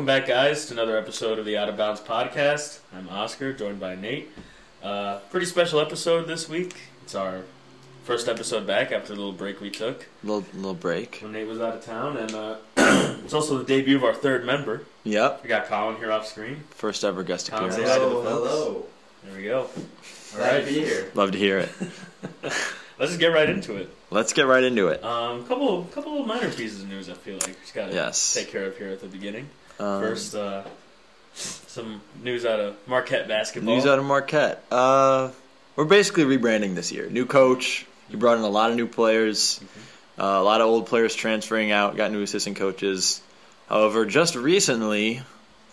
right, welcome back, guys, to another episode of the Out of Bounds podcast. I'm Oscar, joined by Nate. Uh, pretty special episode this week. It's our first episode back after the little break we took Little little break. when Nate was out of town, and uh, it's also the debut of our third member. Yep. We got Colin here off screen. First ever guest Tom, appearance. say hi to the Hello, folks. hello. There we go. All Glad right, to be here. Love to hear it. let's just get right into it. Let's get right into it. Um, couple, couple of minor pieces of news. I feel like just gotta Yes. take care of here at the beginning. Um, First, uh, some news out of Marquette basketball. news out of Marquette. Uh, we're basically rebranding this year. New coach. He brought in a lot of new players. Uh, a lot of old players transferring out. Got new assistant coaches. However, just recently,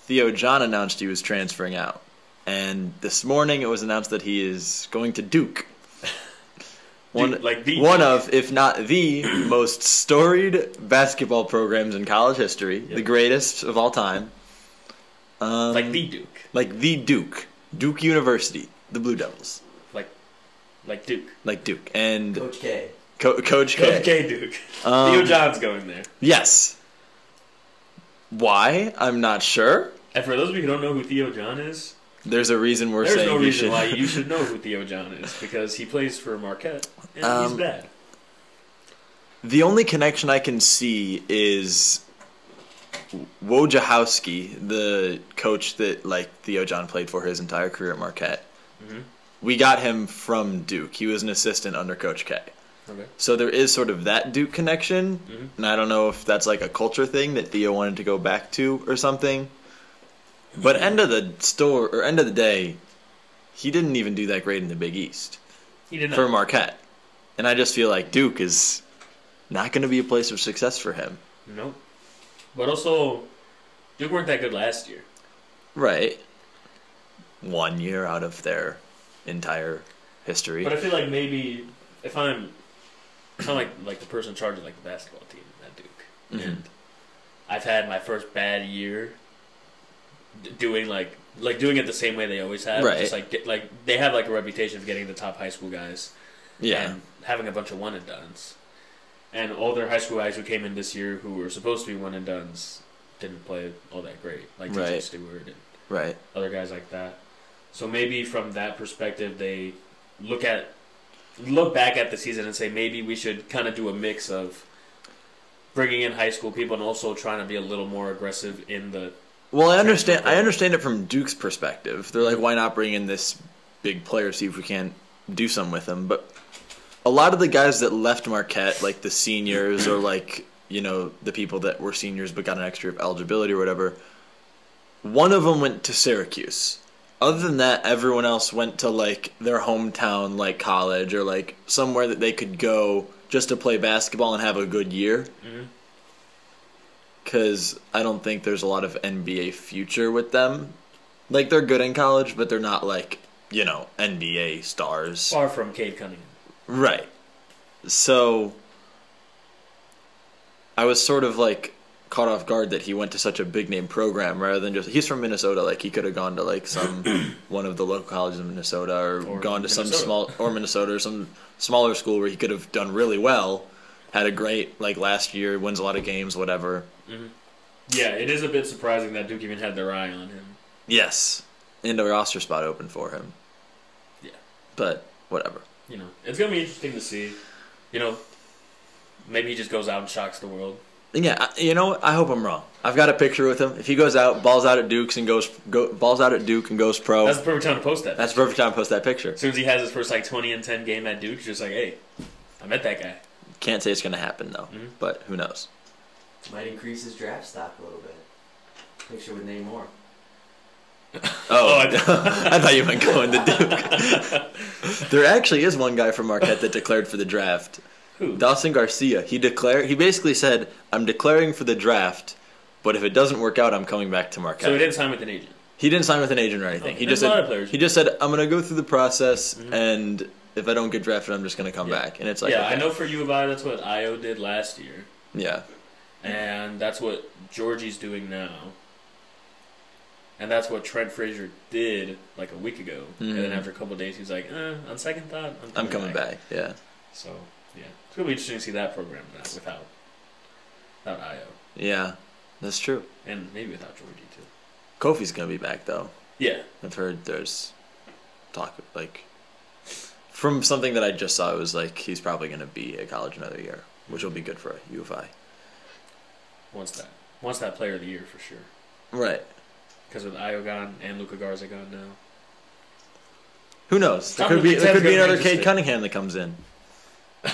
Theo John announced he was transferring out, and this morning it was announced that he is going to Duke. One, Duke, like the one of, if not the most storied basketball programs in college history, the greatest of all time. Um, like the Duke, like the Duke, Duke University, the Blue Devils, like like Duke, like Duke, and Coach K. Co- Coach K. Coach K Duke. Um, Theo John's going there. Yes. Why? I'm not sure. And for those of you who don't know who Theo John is, There's a reason we're there's saying no you reason should. why you should know who Theo John is because he plays for Marquette and he's Um, bad. The only connection I can see is Wojciechowski, the coach that like Theo John played for his entire career at Marquette. Mhm. We got him from Duke. He was an assistant under Coach K. Okay. So there is sort of that Duke connection, Mhm. and I don't know if that's like a culture thing that Theo wanted to go back to or something. But end of the store or end of the day, he didn't even do that great in the Big East He did not. for Marquette, and I just feel like Duke is not going to be a place of success for him. Nope. But also, Duke weren't that good last year. Right. One year out of their entire history. But I feel like maybe if I'm, if I'm like like the person in charge of like the basketball team at Duke, Mhm. and I've had my first bad year doing like like doing it the same way they always have. Right. Just like get, like they have like a reputation of getting the top high school guys. yeah. And having a bunch of one and dones, and all their high school guys who came in this year who were supposed to be one and dones didn't play all that great, like DJ Right. Steward and Right. other guys like that. So maybe from that perspective, they look at look back at the season and say maybe we should kind of do a mix of bringing in high school people and also trying to be a little more aggressive in the Well, I understand. I understand it from Duke's perspective. They're like, why not bring in this big player, see if we can't do something with him? But a lot of the guys that left Marquette, like the seniors or like you know the people that were seniors but got an extra of eligibility or whatever, one of them went to Syracuse. Other than that, everyone else went to like their hometown, like college or like somewhere that they could go just to play basketball and have a good year Mhm. Because I don't think there's a lot of NBA future with them. Like they're good in college, but they're not like you know NBA stars, far from Cade Cunningham. right? So I was sort of like caught off guard that he went to such a big name program rather than just he's from Minnesota. Like he could have gone to like some one of the local colleges in Minnesota or, Or gone to some small or Minnesota or some smaller school where he could have done really well. Had a great like last year, wins a lot of games, whatever. Mm-hmm. Yeah, it is a bit surprising that Duke even had their eye on him. Yes, and a roster spot open for him. Yeah. But whatever. You know, it's gonna be interesting to see. You know, maybe he just goes out and shocks the world. Yeah, you know what? I hope I'm wrong. I've got a picture with him. If he goes out, balls out at Duke's and goes go, balls out at Duke and goes pro, That's the perfect time to post that. That's the perfect time to post that picture. As soon as he has his first like twenty and ten game at Duke, he's just like, hey, I met that guy. Can't say it's going to happen though, Mhm. but who knows? Might increase his draft stock a little bit. Picture with Nate Moore. Oh, I- I thought you meant going to Duke. there actually is one guy from Marquette that declared for the draft. Who? Dawson Garcia. He declared. He basically said, "I'm declaring for the draft, but if it doesn't work out, I'm coming back to Marquette." So he didn't sign with an agent. He didn't sign with an agent or anything. Okay. He just a lot said of players. he just said I'm gonna go through the process Mhm. and if I don't get drafted, I'm just gonna come Yeah. back. And it's like yeah, okay. I know for U of I, that's what Ayo did last year, Yeah, and that's what Georgie's doing now, and that's what Trent Frazier did like a week ago. And then Mhm. after a couple of days, he was like, eh, "On second thought, I'm coming, I'm coming back. Yeah, So yeah, it's gonna be interesting to see that program now without without Ayo. yeah. That's true. and maybe without Georgie too. Kofi's gonna be back though. Yeah, I've heard there's talk like from something that I just saw. It was like he's probably gonna be at college another year, which will be good for U of I. Once that. once that player of the year for sure. Right. Because with Ayo gone and Luka Garza gone now. Who knows? There could be of there could be ten's gonna be another Cade. Cunningham that comes in.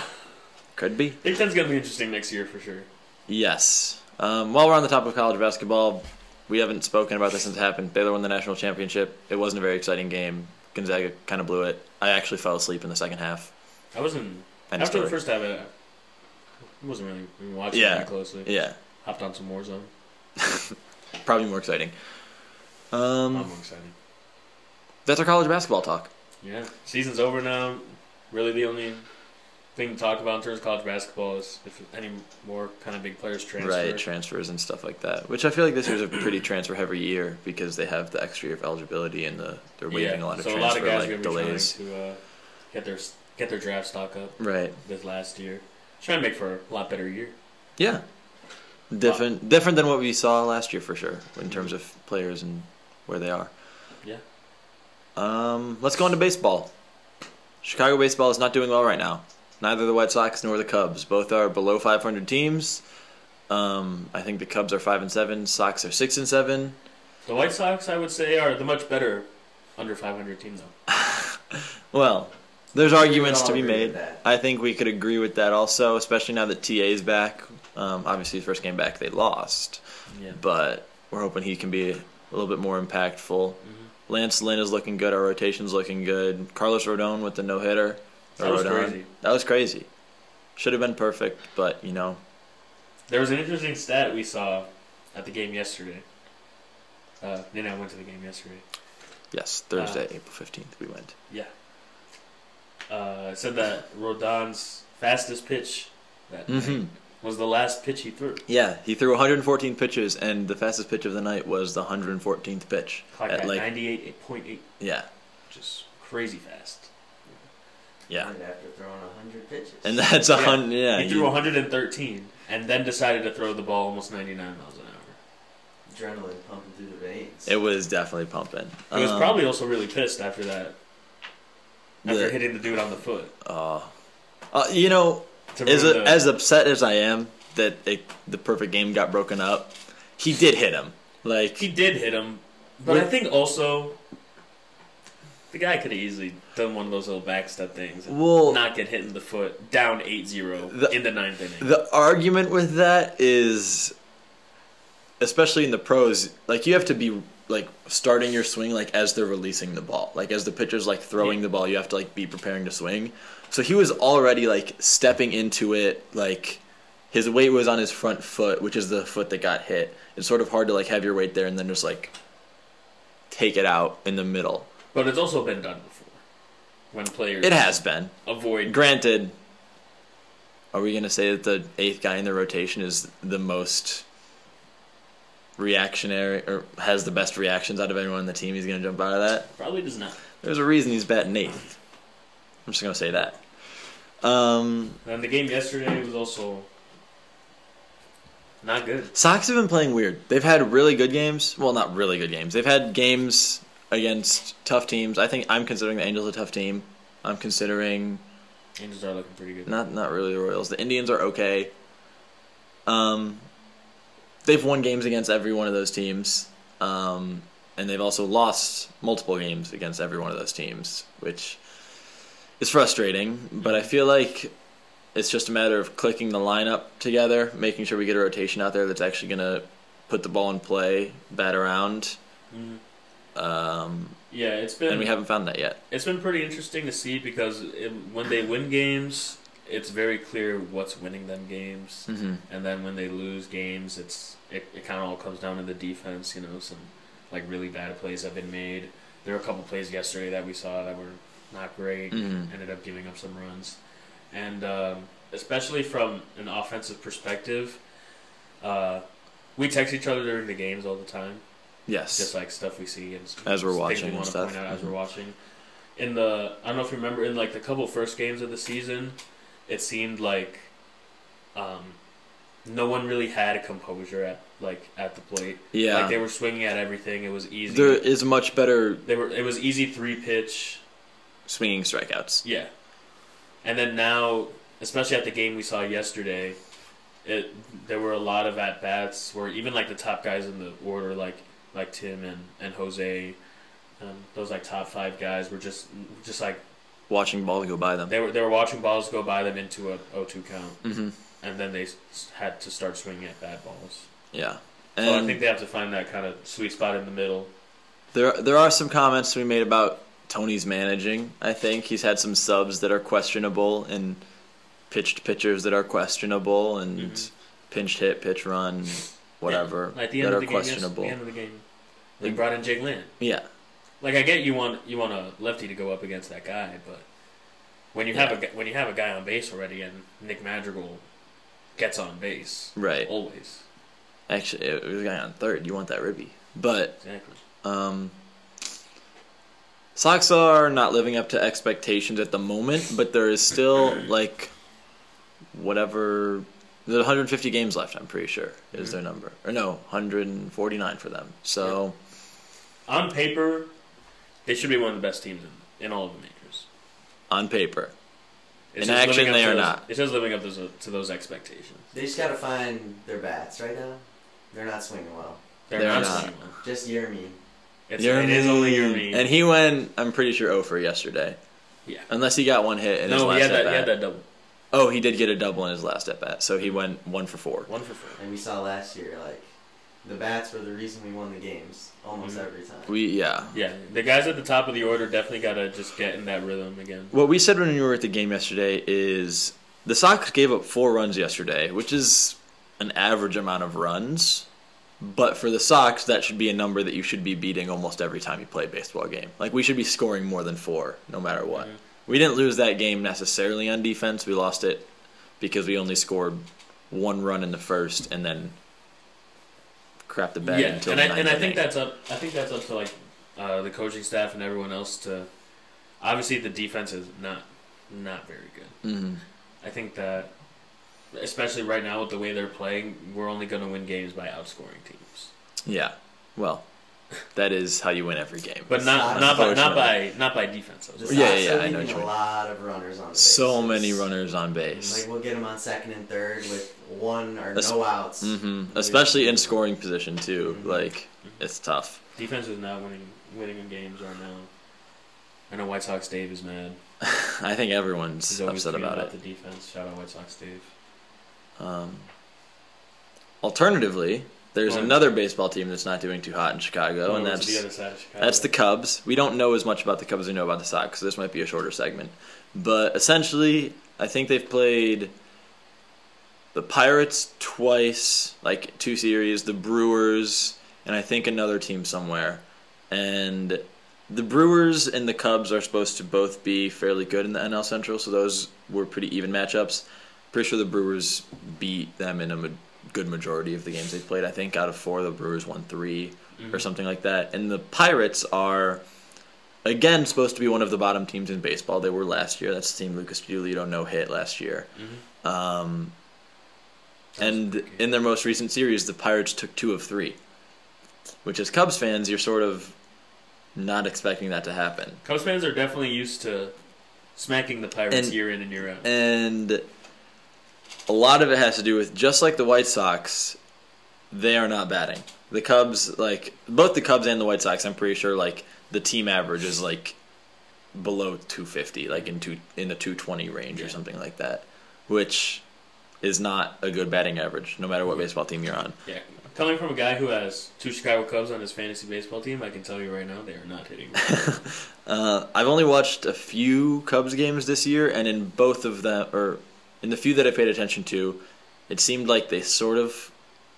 could be. Big Ten's gonna be interesting next year for sure. Yes. Um, while we're on the topic of college basketball, we haven't spoken about this since it happened. Baylor won the national championship. It wasn't a very exciting game. Gonzaga kind of blew it. I actually fell asleep in the second half. I wasn't End after the first half. I wasn't really watching Yeah. that closely. Yeah, Hopped on some Warzone. probably more exciting. Um, more exciting. that's our college basketball talk. Yeah, season's over now. Really, the only thing to talk about in terms of college basketball is if any more kind of big players transfer. Right, transfers and stuff like that. Which I feel like this year's a pretty transfer heavy year because they have the extra year of eligibility and the they're waiving yeah. a lot of so transfer a lot of guys like delays. be trying to uh, get their get their draft stock up Right. this last year. Trying to make for a lot better year. Yeah. Different different than what we saw last year for sure in terms of players and where they are. Yeah. Um, let's go into baseball. Chicago baseball is not doing well right now. Neither the White Sox nor the Cubs. Both are below 500 teams. Um, I think the Cubs are five and seven. Sox are six and seven. The White Sox, I would say, are the much better under 500 team though. Well, there's arguments to be made. I think we could agree with that also, especially now that TA is back. Um, obviously, his first game back they lost, Yeah. but we're hoping he can be a little bit more impactful. Lance Lynn is looking good. Our rotation's looking good. Carlos Rodon with the no hitter. That was crazy. That was crazy. Should have been perfect, but you know, There was an interesting stat we saw at the game yesterday. Uh, then I went to the game yesterday. yes, Thursday, Uh, April fifteenth, we went. Yeah. Uh, it said that Rodon's fastest pitch that night hmm was the last pitch he threw. Yeah, he threw 114 pitches, and the fastest pitch of the night was the 114th pitch. Clocked At at like, 98.8, yeah, which is crazy fast. Yeah, Right after throwing hundred pitches. and that's a Yeah. hundred. Yeah, he threw you- 113 and then decided to throw the ball almost 99 miles an hour. adrenaline pumping through the veins. It was definitely pumping. He was Um, probably also really pissed after that. After the- hitting the dude on the foot. uh, uh, you know, as a, as upset as I am that it, the perfect game got broken up, he did hit him. Like he did hit him, but I think also the guy could have easily done one of those little backstep things and Well- not get hit in the foot down 8-0 The- in the ninth inning. The argument with that is, especially in the pros, like you have to be like starting your swing like as they're releasing the ball, like as the pitcher's like throwing Yeah. the ball, you have to like be preparing to swing. So he was already like stepping into it, like his weight was on his front foot, which is the foot that got hit. It's sort of hard to like have your weight there and then just like take it out in the middle. But it's also been done before. When players It has been. avoid Granted, are we going to say that the eighth guy in the rotation is the most reactionary or has the best reactions out of anyone on the team? He's going to jump out of that. probably does not. There's a reason he's batting eighth. I'm just going to say that. Um, And the game yesterday was also not good. Sox have been playing weird. They've had really good games. Well, not really good games. They've had games against tough teams. I think I'm considering the Angels a tough team. I'm considering Angels are looking pretty good. Not not really the Royals. The Indians are okay. Um, they've won games against every one of those teams, um, and they've also lost multiple games against every one of those teams, which is frustrating. But I feel like it's just a matter of clicking the lineup together, making sure we get a rotation out there that's actually gonna put the ball in play, bat around, Mhm. Um, Yeah, it's been and we haven't found that yet. it's been pretty interesting to see because it, when they win games, it's very clear what's winning them games. hmm And then when they lose games, it's it, it kind of all comes down to the defense. You know, some like really bad plays have been made. There were a couple plays yesterday that we saw that were not great. Mhm. Ended up giving up some runs, and um, especially from an offensive perspective, uh, we text each other during the games all the time, Yes. just like stuff we see and As we're watching we and stuff. point out as we're watching. In the I don't know if you remember in like the couple first games of the season, it seemed like um, no one really had a composure at like at the plate. Yeah. like they were swinging at everything. It was easy. There is much better they were. It was easy three pitch. swinging strikeouts. Yeah, and then now, especially at the game we saw yesterday, it there were a lot of at bats where even like the top guys in the order, like like Tim and and Jose, um, those like top five guys were just just like Watching ball go by them. they were they were watching balls go by them into a 0-2 count, hmm and then they had to start swinging at bad balls. Yeah. So I think they have to find that kind of sweet spot in the middle. there there are some comments be made about Tony's managing. I think he's had some subs that are questionable and pitched pitchers that are questionable and Mhm. pinched hit, pitch run, whatever Like the that end are of the game, yes, questionable. the end of the game, they Like- brought in Jake Lamb. Yeah. Like I get you want you want a lefty to go up against that guy, but when you have a when you have a guy on base already and Nick Madrigal gets on base Right. always Actually, it was a guy on third. You want that ribby. But exactly. Um, Sox are not living up to expectations at the moment, but there is still like whatever. There's 150 games left. I'm pretty sure is mm-hmm. their number, or no, 149 for them. So On paper, they should be one of the best teams in, in all of the majors. on paper, It's In just action, they are those- not. It's just living up to those, to those expectations. They just gotta find their bats right now. They're not swinging well. They're, They're not. not. swinging well. Just Yermin. It's, it is only Yermin. and he went. I'm pretty sure 0 for yesterday, yeah. unless he got one hit in his No, last he had that. He had that double. Oh, he did get a double in his last at bat, so he went one for four. One for four. And we saw last year, like, the bats were the reason we won the games almost Mhm. every time. We yeah. Yeah, the guys at the top of the order definitely got to just get in that rhythm again. What we said when we were at the game yesterday is the Sox gave up four runs yesterday, which is an average amount of runs. But for the Sox, that should be a number that you should be beating almost every time you play a baseball game. Like we should be scoring more than four, no matter what. Mhm. We didn't lose that game necessarily on defense. We lost it because we only scored one run in the first and then crap the bed yeah, until and I, and I think that's up. I think that's up to like uh, the coaching staff and everyone else to. Obviously, the defense is not not very good. Mhm. I think that, especially right now with the way they're playing, we're only going to win games by outscoring teams, Yeah. Well, that is how you win every game. but not not by not by not by defense. The though. Sox Yeah, yeah, yeah, I know leaving what a mean. lot of runners on base. So many runners on base. Like we'll get them on second and third with one or Es- no outs. hmm Especially in scoring position too. Mhm. Like it's tough. Defense is not winning winning in games right now. I know White Sox Dave is mad. I think everyone's He's upset tweeting about about it. the defense. Shout out White Sox Dave. Um, alternatively, there's another baseball team that's not doing too hot in Chicago, Going and that's the other side of Chicago. that's the Cubs. We don't know as much about the Cubs as we know about the Sox, so this might be a shorter segment. But essentially, I think they've played the Pirates twice, like two series, the Brewers, and I think another team somewhere. And the Brewers and the Cubs are supposed to both be fairly good in the NL Central, so those were pretty even matchups. Pretty sure the Brewers beat them in a good majority of the games they've played. I think out of four, the Brewers won 3 or Mhm. something like that. And the Pirates are again supposed to be one of the bottom teams in baseball. They were last year. That's the team Lucas Giolito no hit last year. Mhm. Um, and in their most recent series, the Pirates took two of three, which as Cubs fans, you're sort of not expecting that to happen. Cubs fans are definitely used to smacking the Pirates And- year in and year out. And a lot of it has to do with just like the White Sox, they are not batting. The Cubs, like both the Cubs and the White Sox, I'm pretty sure like the team average is like below 250, like in two in the 220 range or something like that, which is not a good batting average, no matter what baseball team you're on. yeah, coming from a guy who has two Chicago Cubs on his fantasy baseball team, I can tell you right now they are not hitting. Uh, I've only watched a few Cubs games this year, and in both of them, or in the few that I paid attention to, it seemed like they sort of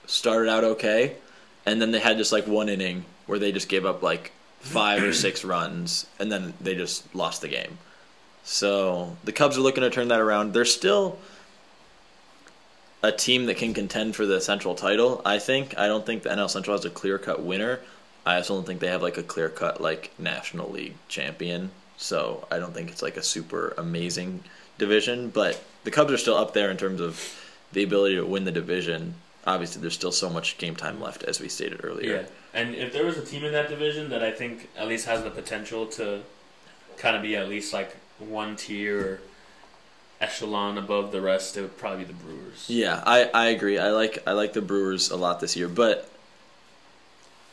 started out okay, and then they had just like one inning where they just gave up like five or six runs, and then they just lost the game. So the Cubs are looking to turn that around. They're still a team that can contend for the Central title. I think. I don't think the NL Central has a clear cut winner. I also don't think they have like a clear cut like National League champion. So I don't think it's like a super amazing division. But the Cubs are still up there in terms of the ability to win the division. obviously there's still so much game time left, as we stated earlier. Yeah, and if there was a team in that division that I think at least has the potential to kind of be at least like one tier or echelon above the rest, it would probably be the Brewers. Yeah, I, I agree. I like I like the Brewers a lot this year, but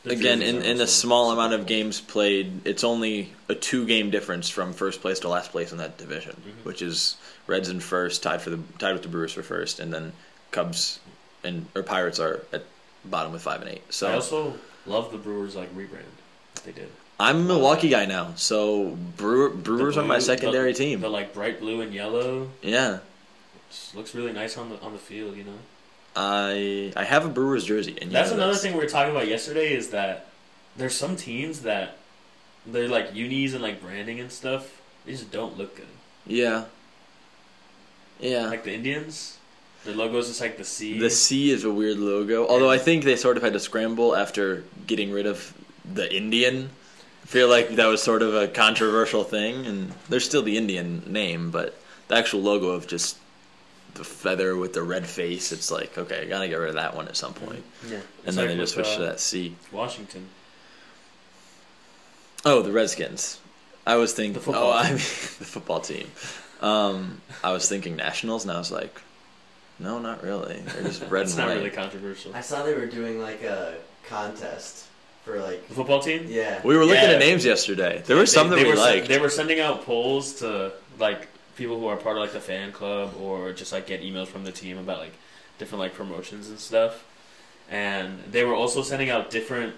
again, in in the small amount of games played, it's only a two game difference from first place to last place in that division, Mhm. which is Reds in first, tied for the tied with the Brewers for first, and then Cubs and or Pirates are at bottom with five and eight. So I also love the Brewers like rebrand they did. I'm a Milwaukee guy now, so Brewer, Brewers The are my secondary the, team. The like bright blue and yellow yeah, looks really nice on the on the field. You know. I I have a Brewers jersey, and That's another thing we were talking about yesterday is that there's some teams that they're like unis and like branding and stuff. They just don't look good. Yeah, yeah. Like the Indians, their logo is just like the C. The C is a weird logo. Although I think they sort of had to scramble after getting rid of the Indian. I feel like that was sort of a controversial thing, and there's still the Indian name, but the actual logo of just the feather with the red face, it's like, okay, I gotta get rid of that one at some point. yeah. And It's then like they just with, switched to uh, that C. Washington. Oh, the Redskins. I was thinking, The football oh, I mean, the football team. Um, I was thinking Nationals, and I was like, no, not really. They're just red It's and not white. really controversial. I saw they were doing like a contest for like The football team. yeah. We were looking Yeah. at names yesterday. There were They- some that they we were sen- liked. they were sending out polls to like people who are part of like the fan club or just like get emails from the team about like different like promotions and stuff. And they were also sending out different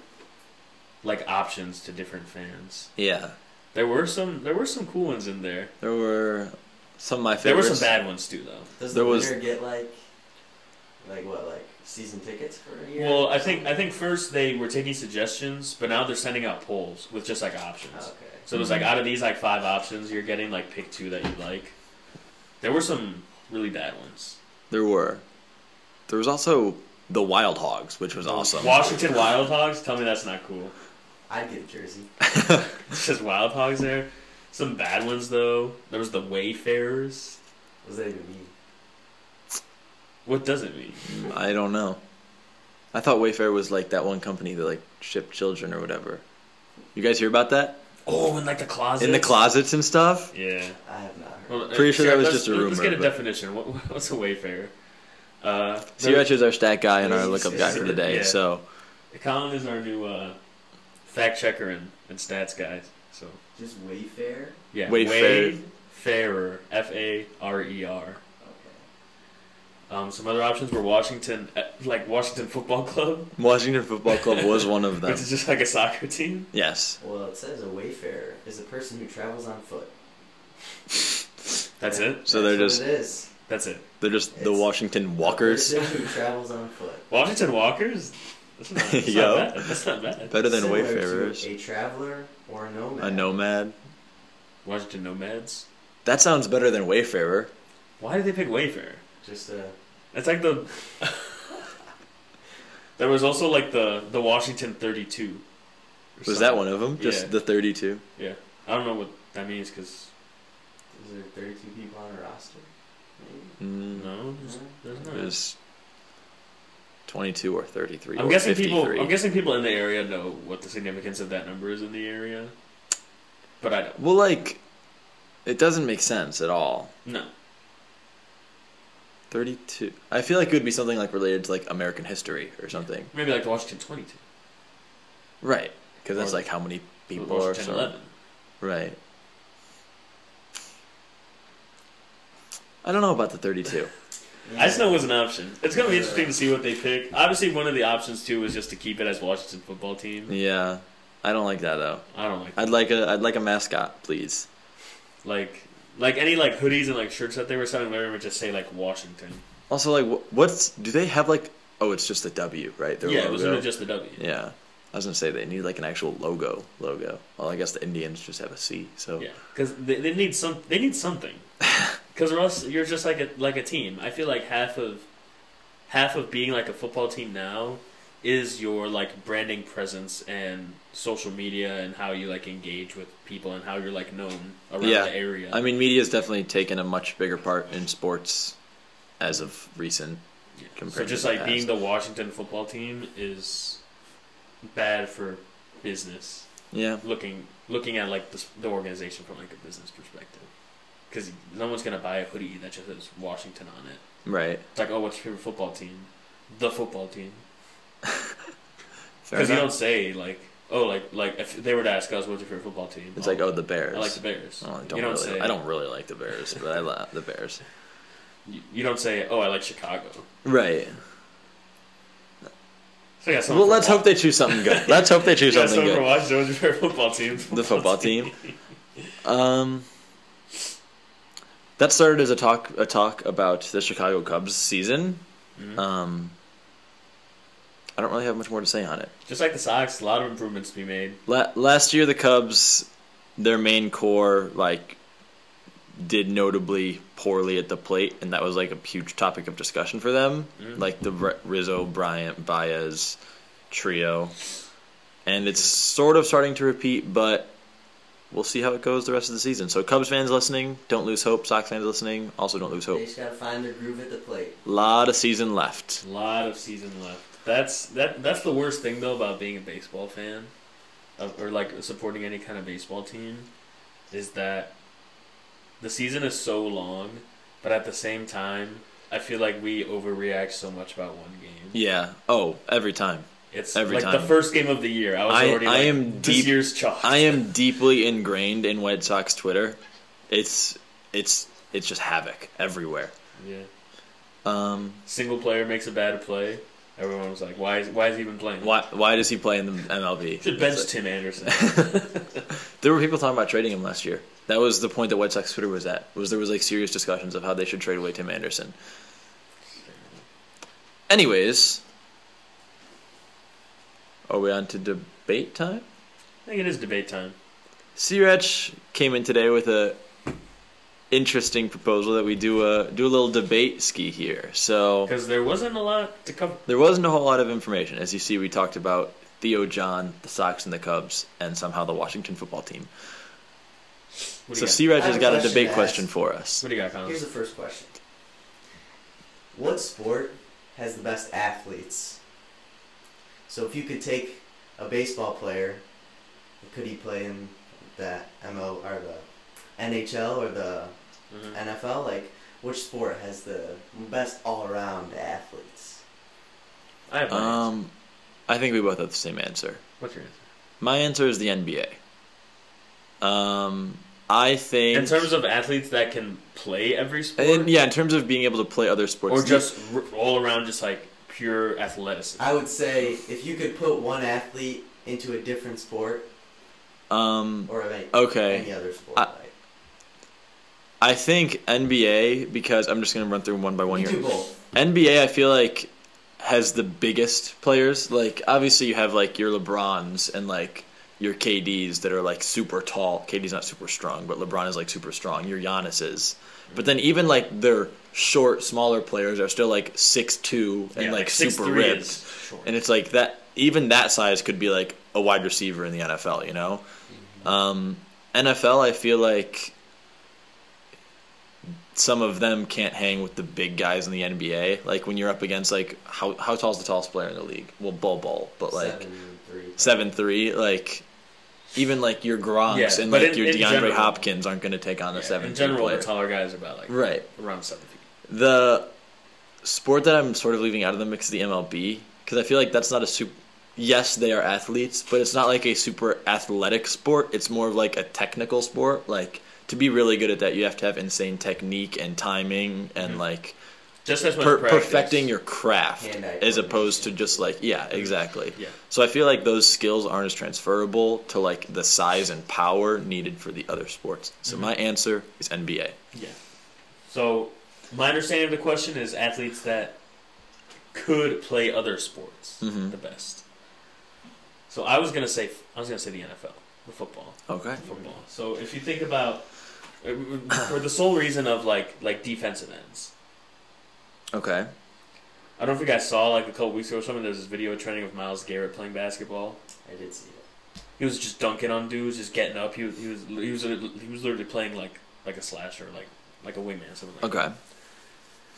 like options to different fans. yeah, There were some there were some cool ones in there. there were some of my favorites. There were favorites. some bad ones too though. Does there the was- winner get like like what like season tickets for a year? Well, I think? I think first they were taking suggestions, but now they're sending out polls with just like options. Oh, okay. So it was like out of these like five options, you're getting like pick two that you like. There were some really bad ones. There were. There was also the Wild Hogs, which was awesome. Washington Wild Hogs. Tell me that's not cool. I'd get a jersey. It's just Wild Hogs there. Some bad ones though. There was the Wayfarers. What does that even mean? What does it mean? I don't know. I thought Wayfair was like that one company that like shipped children or whatever. You guys hear about that? Oh, in like the closet. In the closet and stuff? Yeah. I have not heard. Well, uh, Pretty sure that was just a rumor. Let's get a but- definition. What, what's a Wayfarer? Uh, Siraj is our stat guy and our lookup guy for the day, yeah. so Colin is our new uh, fact checker and, and stats guy. So Just Wayfair. yeah, Wayfarer. Wayfarer, F A R E R. Okay. Um, some other options were Washington, uh, like Washington Football Club, Washington Football Club was one of them. which is just like a soccer team. Yes. Well, it says a wayfarer is a person who travels on foot. That's it. So they're That's just what it is. That's it. they're just the Washington Walkers. person who travels on foot. Washington Walkers. That's not, that's Yo. not bad. That's not bad. Better than Similar to Wayfarers. A traveler or a nomad. A nomad. Washington Nomads. That sounds better than Wayfarer. Why did they pick Wayfarer? Just a. It's like the. there was also like the the Washington Thirty Two. Was that one of them? Just Yeah. the 32. Yeah, I don't know what that means because Is there 32 people on a roster? Mm, no, there's, there's not. There's 22 or 33 I'm or guessing 53. people. I'm guessing people in the area know what the significance of that number is in the area, but I don't. Well, like, it doesn't make sense at all. No, 32. I feel like it would be something like related to like American history or something. maybe like the Washington Twenty Two. Right. Because that's Or like how many people are. Washington Eleven. right. I don't know about the 32. I just know it was an option. It's gonna be interesting to see what they pick. Obviously, one of the options too was just to keep it as Washington football team. Yeah. I don't like that though. I don't like I'd like a I'd like a mascot, please. like like any like hoodies and like shirts that they were selling. Maybe would just say like Washington. Also, like, what's do they have like? Oh, it's just a W, right? Their yeah, it was logo? just the W. Yeah, I was gonna say they need like an actual logo. Logo. Well, I guess the Indians just have a C. So Yeah, because they, they need some. They need something. Because or else you're just like a like a team. I feel like half of half of being like a football team now is your like branding presence and social media and how you like engage with people and how you're like known around Yeah. the area. I mean, media's definitely taken a much bigger part in sports as of recent. So compared just like being the Washington football team is bad for business. yeah, Looking looking at like the, the organization from like a business perspective, because no one's gonna buy a hoodie that just says Washington on it. right. It's like, oh, what's your favorite football team? The football team. Because you don't say like, oh, like like if they were to ask us, what's your favorite football team? It's like, oh, the Bears. I like the Bears. Well, I don't, you don't really. say. I don't really like the Bears, but I love the Bears. You, you don't say, oh, I like Chicago. Right. So yeah, Well, let's hope they choose something good. Let's hope they choose Yeah, something good. What's your favorite football team? The football team. Um, that started as a talk a talk about the Chicago Cubs season. Mhm. Um, I don't really have much more to say on it. Just like the Sox, a lot of improvements to be made. La- last year, the Cubs, their main core, like, did notably poorly at the plate, and that was like a huge topic of discussion for them. Mhm. Like the R- Rizzo, Bryant, Baez trio, and it's sort of starting to repeat, but we'll see how it goes the rest of the season. So, Cubs fans listening, don't lose hope. Sox fans listening, also don't lose hope. They just gotta find their groove at the plate. lot of season left. A lot of season left. That's that. That's the worst thing though about being a baseball fan, of, or like supporting any kind of baseball team, is that the season is so long, but at the same time, I feel like we overreact so much about one game. Yeah. Oh, every time. It's Every like time. the first game of the year. I was I- already. I like, am this deep- year's chalk. I am deeply ingrained in White Sox Twitter. It's it's it's just havoc everywhere. Yeah. Um, Single player makes a bad play. Everyone was like, "Why is why is he even playing?" why why does he play in the MLB? Should bench Tim Anderson. There were people talking about trading him last year. That was the point that White Sox Twitter was at. Was there was like serious discussions of how they should trade away Tim Anderson. Anyways, are we on to debate time? I think it is debate time. Sirach came in today with a interesting proposal that we do a do a little debate ski here. So Because there wasn't a lot to cover. there wasn't a whole lot of information. As you see, we talked about Theo John, the Sox and the Cubs, and somehow the Washington football team. So you got? Sirach I have has got a debate question for us. What do you got, Colin? Here's the first question. What sport has the best athletes? So if you could take a baseball player, could he play in the MO or the NHL or the Mhm. NFL? Like, which sport has the best all-around athletes? I have my answer. Um, I think we both have the same answer. What's your answer? My answer is the NBA. Um, I think In terms of athletes that can play every sport, and yeah, in terms of being able to play other sports, or just r- all around, just like pure athleticism. I would say if you could put one athlete into a different sport um, or any, Okay. any other sport, I- like, I think NBA because I'm just gonna run through them one by one here. NBA, I feel like has the biggest players. Like obviously you have like your LeBrons and like your KDs that are like super tall. KD's not super strong, but LeBron is like super strong. Your Giannis's, but then even like their short, smaller players are still like six two and Yeah, like, 6'3" super ripped. And it's like that. Even that size could be like a wide receiver in the NFL. You know, um, NFL. I feel like some of them can't hang with the big guys in the NBA. Like when you're up against like how how tall is the tallest player in the league? Well, Bol Bol, but like seven three. Like even like your Gronks Yeah, and like in- your in DeAndre general- Hopkins aren't going to take on a seven in general, player. the taller guys are about like right. around seven feet. The sport that I'm sort of leaving out of the mix is the MLB because I feel like that's not a super. Yes, they are athletes, but it's not like a super athletic sport. It's more of like a technical sport. Like to be really good at that, you have to have insane technique and timing and Mhm. like Just as much per- perfecting your craft as opposed to just like yeah, exactly. Yeah. So I feel like those skills aren't as transferable to like the size and power needed for the other sports. So Mhm. my answer is NBA. Yeah. So my understanding of the question is athletes that could play other sports Mhm. the best. So I was gonna say I was gonna say the NFL, the football, Okay. football. So if you think about Uh, for the sole reason of like like defensive ends. Okay. I don't know if you guys saw like a couple weeks ago or something. There's this video trending of Myles Garrett playing basketball. I did see it. He was just dunking on dudes, just getting up. He was he was he was he was literally playing like like a slasher, like like a wingman, something like. that. Okay.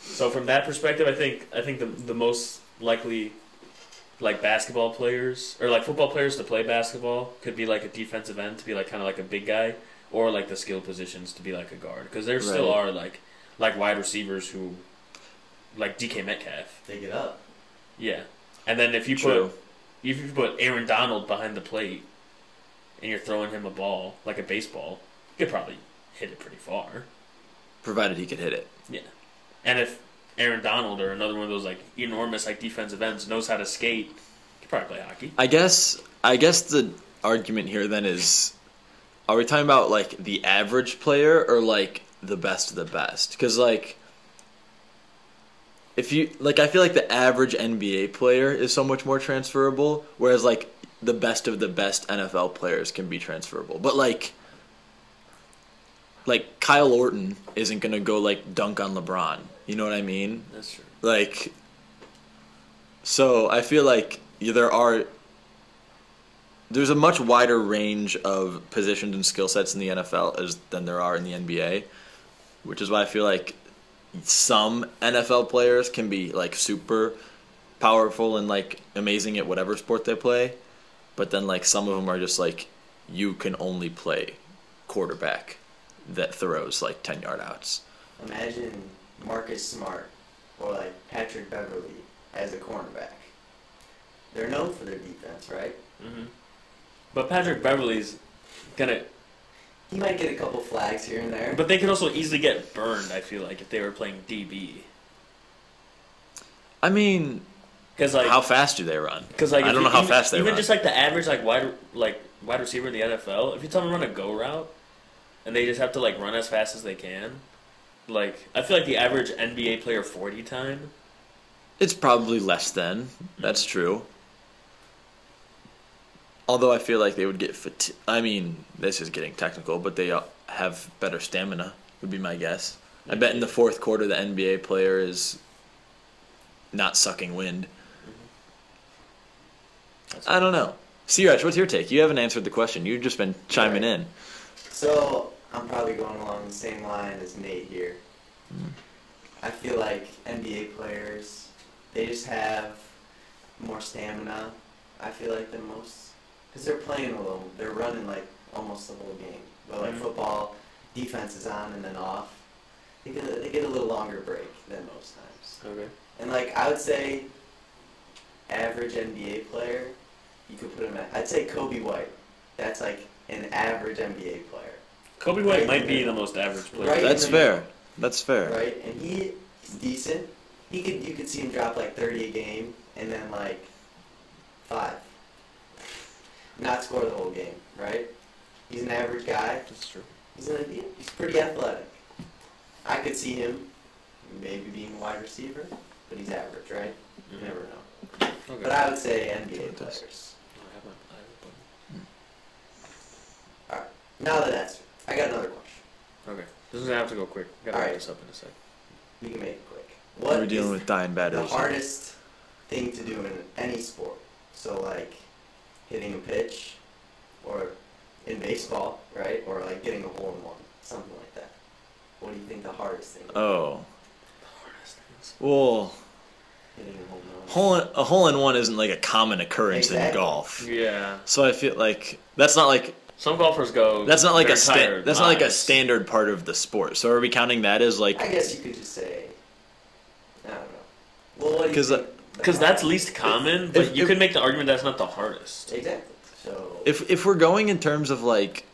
So from that perspective, I think I think the the most likely like basketball players or like football players to play basketball could be like a defensive end to be like kind of like a big guy or like the skill positions to be like a guard because there still are like like wide receivers who like DK Metcalf. They get up. Yeah. And then if you True. put if you put Aaron Donald behind the plate and you're throwing him a ball like a baseball, you could probably hit it pretty far. Provided he could hit it. Yeah. And if Aaron Donald or another one of those like enormous like defensive ends knows how to skate, he could probably play hockey. I guess I guess the argument here then is are we talking about like the average player or like the best of the best? Cuz like if you like I feel like the average NBA player is so much more transferable whereas like the best of the best NFL players can be transferable. But like like Kyle Orton isn't going to go like dunk on LeBron. You know what I mean? That's true. Like, so I feel like yeah, there are. There's a much wider range of positions and skill sets in the NFL as than there are in the NBA, which is why I feel like some NFL players can be like super powerful and like amazing at whatever sport they play, but then like some of them are just like you can only play quarterback that throws like 10 yard outs. Imagine Marcus Smart or like Patrick Beverley as a cornerback. They're known for their defense, right? hmm But Patrick Beverley's gonna. He might get a couple flags here and there. But they could also easily get burned. I feel like if they were playing DB, I mean, because like how fast do they run? Because like I don't you- know how even, fast they run. even run. just like the average like wide like wide receiver in the NFL, if you tell them to run a go route, and they just have to like run as fast as they can, like I feel like the average NBA player forty time. It's probably less than. That's true. Although I feel like they would get fati- I mean, this is getting technical, but they uh, have better stamina. Would be my guess. I bet in the fourth quarter the NBA player is not sucking wind. I don't know. Siraj, what's your take? You haven't answered the question. You've just been chiming Right. in. So I'm probably going along the same line as Nate here. I feel like NBA players, they just have more stamina. I feel like than most, because they're playing a little. They're running like almost the whole game. But like Mhm. football, defense is on and then off. They get a, they get a little longer break than most times. Okay. And like I would say, average NBA player, you could put him at. I'd say Coby White. That's like an average NBA player. Coby White Right might be the- the most average player. right That's fair. That's fair. right? And he he's decent. He could you could see him drop like thirty a game and then like five. Not score the whole game, right? He's an average guy. That's true. He's an, he's pretty athletic. I could see him maybe being a wide receiver, but he's average, right? You mm-hmm. never know. Okay. But I would say NBA players. I I have Now that that's I got another question. Okay. This is gonna have to go quick. Gotta wrap Alright. this up in a sec. We can make it quick. We're What dealing is with dying the hardest thing to do in any sport. So like hitting a pitch, or in baseball, right? Or like getting a hole in one, something like that. What do you think the hardest thing? is? Oh. The hardest things. Well, a hole in one. a hole in one isn't like a common occurrence in golf. Yeah. So I feel like that's not like Some golfers go. that's not like their a sta- entire that's not like a standard part of the sport. So are we counting that as like I guess you could just say. I don't know. Well, what do uh, think? the Because that's least common, but if- you if- could make the argument that's not the hardest. Exactly. So. if if we're going in terms of like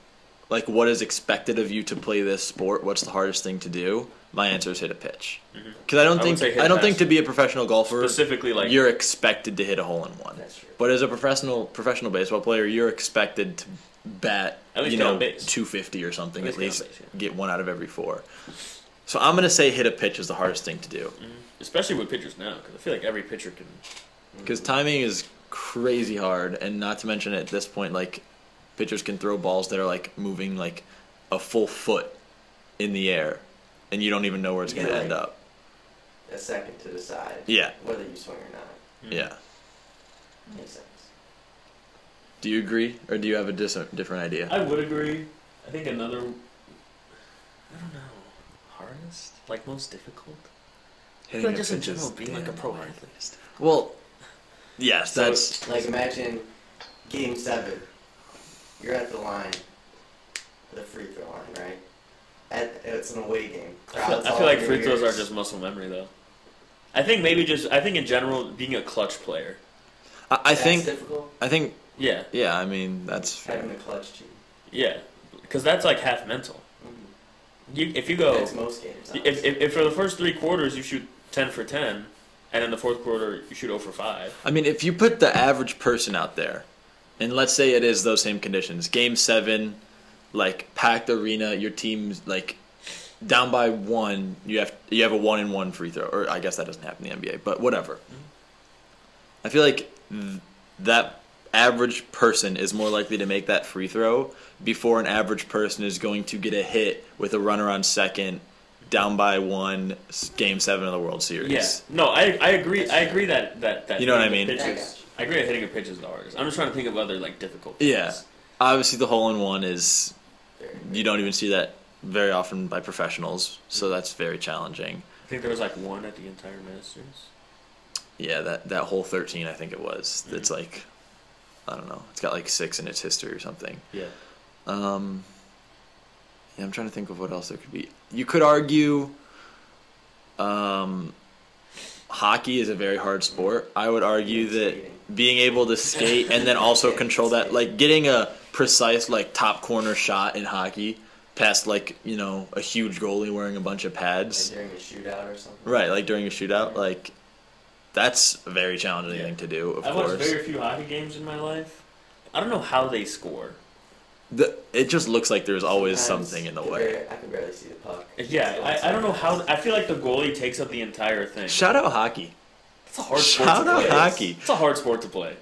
like what is expected of you to play this sport, what's the hardest thing to do? My answer is hit a pitch. Because I don't I think I don't think to be a professional golfer Specifically, like you're expected to hit a hole in one. that's true. But as a professional professional baseball player, you're expected to bat you know 250 or something At at least least, get base, yeah. get one out of every four. So I'm gonna say hit a pitch is the hardest thing to do Mhm. Especially with pitchers now, because I feel like every pitcher can. Mm-hmm. because timing is crazy hard, and not to mention at this point like pitchers can throw balls that are like moving like a full foot in the air, and you don't even know where it's gonna end like- up. A second to decide Yeah, whether you swing or not. Hmm. yeah. Makes sense. Do you agree, or do you have a dis- different idea? I would agree. I think another. I don't know. Hardest, like most difficult. Hitting Like a just in pitch general, being like a pro hard. athlete. Well, yes, So- that's Like imagine game seven. You're at the line, the free throw line, right? At, it's an away game. I feel, Crowd's I feel like free throws are just muscle memory, though. I think maybe just I think in general being a clutch player. I, I think difficult. I think Yeah, yeah. I mean that's fair. Having a clutch team. yeah, because that's like half mental. Mhm. You if you go That's most games. if, if, if for the first three quarters you shoot ten for ten, and in the fourth quarter you shoot zero for five. I mean, if you put the average person out there, and let's say it is those same conditions, game seven, like packed arena, your team's like down by one, you have you have a one in one free throw, or I guess that doesn't happen in the NBA, but whatever. Mm-hmm. I feel like th- that average person is more likely to make that free throw before an average person is going to get a hit with a runner on second, down by one, game seven of the World Series. Yeah, no, I, I agree. I agree that that, that You know what I hitting mean? the I Pitches. I agree that hitting a pitch is the hardest. I'm just trying to think of other like difficult. Yeah. Obviously, the hole in one is you don't even see that very often by professionals, so that's very challenging. I think there was like one at the entire Masters. Yeah, that that hole thirteen, I think it was. It's like, I don't know. It's got like six in its history or something. Yeah. Um, yeah, I'm trying to think of what else there could be. You could argue, um, hockey is a very hard sport. I would argue that being able to skate and then also control that, like getting a precise like top corner shot in hockey past like you know a huge goalie wearing a bunch of Like pads. during a shootout or something. Right, like during a shootout, like that's a very challenging Yeah. thing to do. Of I've watched course, very few hockey games in my life. I don't know how they score. The, it just looks like there's always Sometimes something in the I way. barely- I can barely see the puck. Yeah, I, I don't know how. I feel like the goalie takes up the entire thing. Shout out hockey! It's a hard sport Shout to out play. hockey! It's a hard sport to play.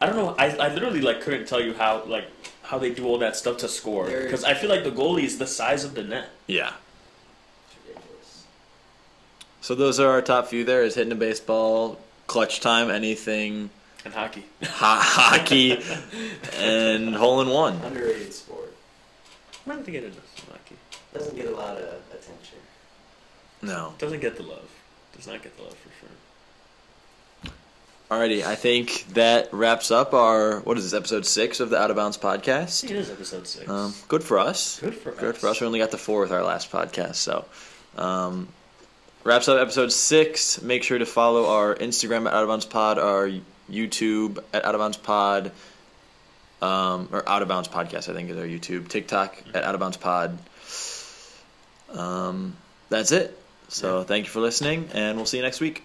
I don't know. I, I literally like couldn't tell you how like how they do all that stuff to score because I feel like the goalie is the size of the net. Yeah. Ridiculous. So those are our top few. There is hitting a baseball, clutch time, anything, And hockey. ho- hockey, and hole in one. Underrated sport. I don't think it is hockey. Doesn't get a lot of attention. No. Doesn't get the love. Does not get the love for sure. Alrighty, I think that wraps up our what is this episode six of the Out of Bounds podcast. It is episode six. Um, good for us. Good for Good us. for us. We only got to four with our last podcast, so um, wraps up episode six. Make sure to follow our Instagram at Out of Bounds Pod, our YouTube at Out of Bounds Pod, um, or Out of Bounds Podcast. I think is our YouTube, TikTok at Out of Bounds Pod. Um, that's it. So thank you for listening, and we'll see you next week.